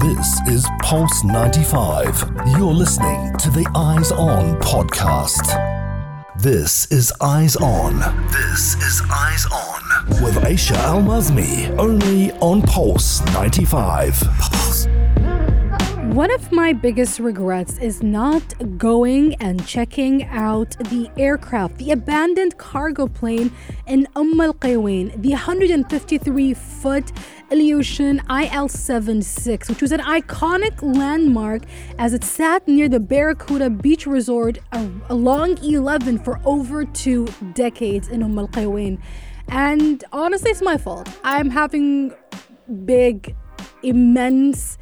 This is Pulse 95. You're listening to the Eyes On podcast. This is Eyes On. This is Eyes On with Aisha Al Mazmi, only on Pulse 95. One of my biggest regrets is not going and checking out the aircraft, the abandoned cargo plane in Umm Al Quwain, the 153 foot Ilyushin IL 76, which was an iconic landmark as it sat near the Barracuda Beach Resort along 11 for over two decades in Umm Al Quwain. And honestly, it's my fault. I'm having big, immense,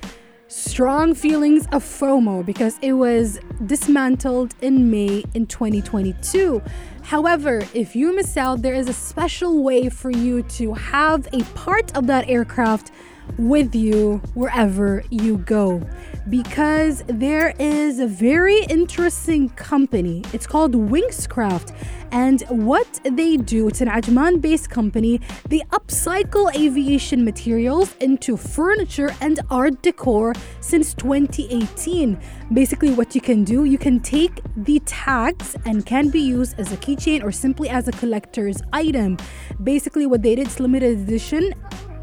strong feelings of FOMO because it was dismantled in May in 2022. However, if you miss out, there is a special way for you to have a part of that aircraft with you wherever you go because there is a very interesting company. It's called Wingscraft. And what they do, it's an Ajman based company, they upcycle aviation materials into furniture and art decor since 2018. Basically, what you can do, you can take the tags and can be used as a keychain or simply as a collector's item. Basically, what they did is limited edition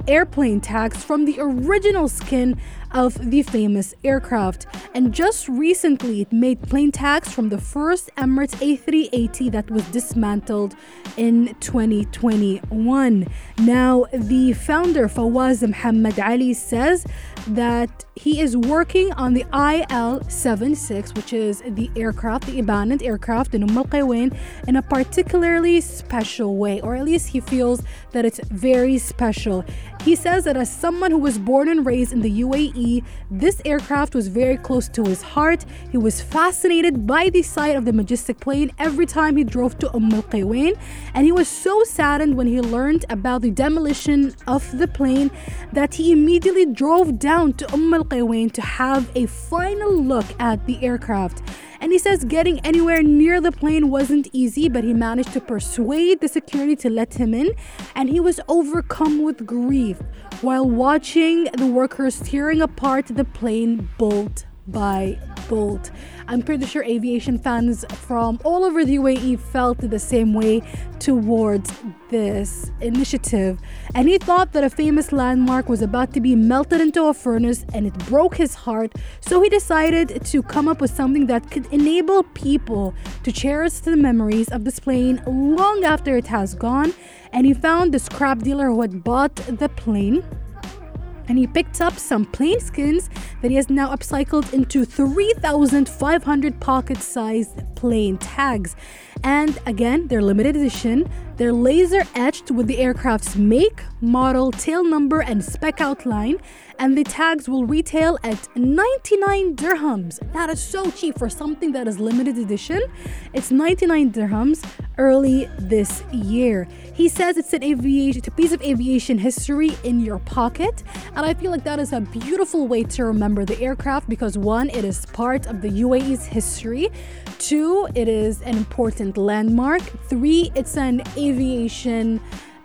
airplane tags from the original skin of the famous aircraft. And just recently, it made plane tags from the first Emirates A380 that was dismantled in 2021. Now, the founder, Fawaz Muhammad Ali, says that he is working on the IL 76, which is the aircraft, the abandoned aircraft in Umm Al in a particularly special way, or at least he feels that it's very special. He says that as someone who was born and raised in the UAE, this aircraft was very close to his heart. He was fascinated by the sight of the majestic plane every time he drove to Umm Al Quwain, and he was so saddened when he learned about the demolition of the plane that he immediately drove down to Umm Al Quwain to have a final look at the aircraft. And he says getting anywhere near the plane wasn't easy, but he managed to persuade the security to let him in, and he was overcome with grief while watching the workers tearing apart the plane bolt by I'm pretty sure aviation fans from all over the UAE felt the same way towards this initiative. And he thought that a famous landmark was about to be melted into a furnace and it broke his heart. So he decided to come up with something that could enable people to cherish the memories of this plane long after it has gone. And he found the scrap dealer who had bought the plane and he picked up some plane skins that he has now upcycled into 3,500 pocket sized plane tags. And again, they're limited edition. They're laser etched with the aircraft's make, model, tail number, and spec outline. And the tags will retail at 99 dirhams. That is so cheap for something that is limited edition. It's 99 dirhams early this year. He says it's an aviation, it's a piece of aviation history in your pocket. And I feel like that is a beautiful way to remember the aircraft because one, it is part of the UAE's history. Two, it is an important landmark. Three, it's an aviation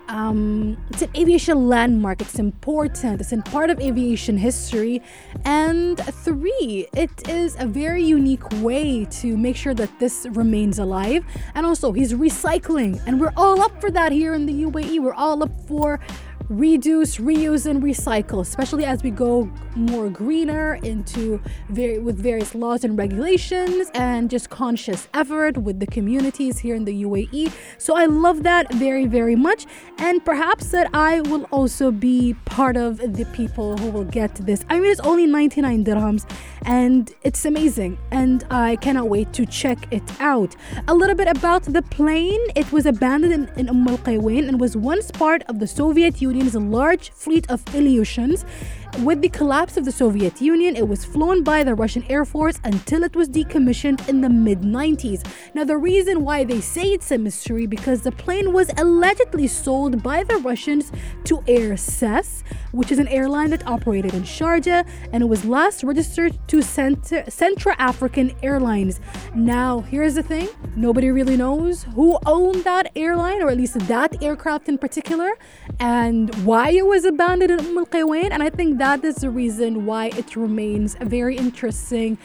um, it's an aviation landmark. It's important. It's in part of aviation history. And three, it is a very unique way to make sure that this remains alive. And also, he's recycling, and we're all up for that here in the UAE. We're all up for reduce, reuse, and recycle, especially as we go more greener into very with various laws and regulations and just conscious effort with the communities here in the UAE. So I love that very, very much. And perhaps that I will also be part of the people who will get this. I mean, it's only 99 dirhams and it's amazing. And I cannot wait to check it out. A little bit about the plane. It was abandoned in, in Umm Al and was once part of the Soviet Union a large fleet of Ilyushins with the collapse of the Soviet Union, it was flown by the Russian Air Force until it was decommissioned in the mid 90s. Now, the reason why they say it's a mystery because the plane was allegedly sold by the Russians to Air Cess, which is an airline that operated in Sharjah, and it was last registered to Central African Airlines. Now, here's the thing nobody really knows who owned that airline, or at least that aircraft in particular, and why it was abandoned in Umm Al. And I think that is the reason why it remains a very interesting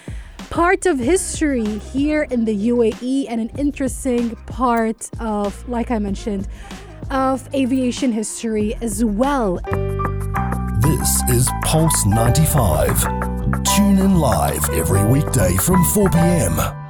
part of history here in the UAE and an interesting part of, like I mentioned, of aviation history as well. This is Pulse 95. Tune in live every weekday from 4 p.m.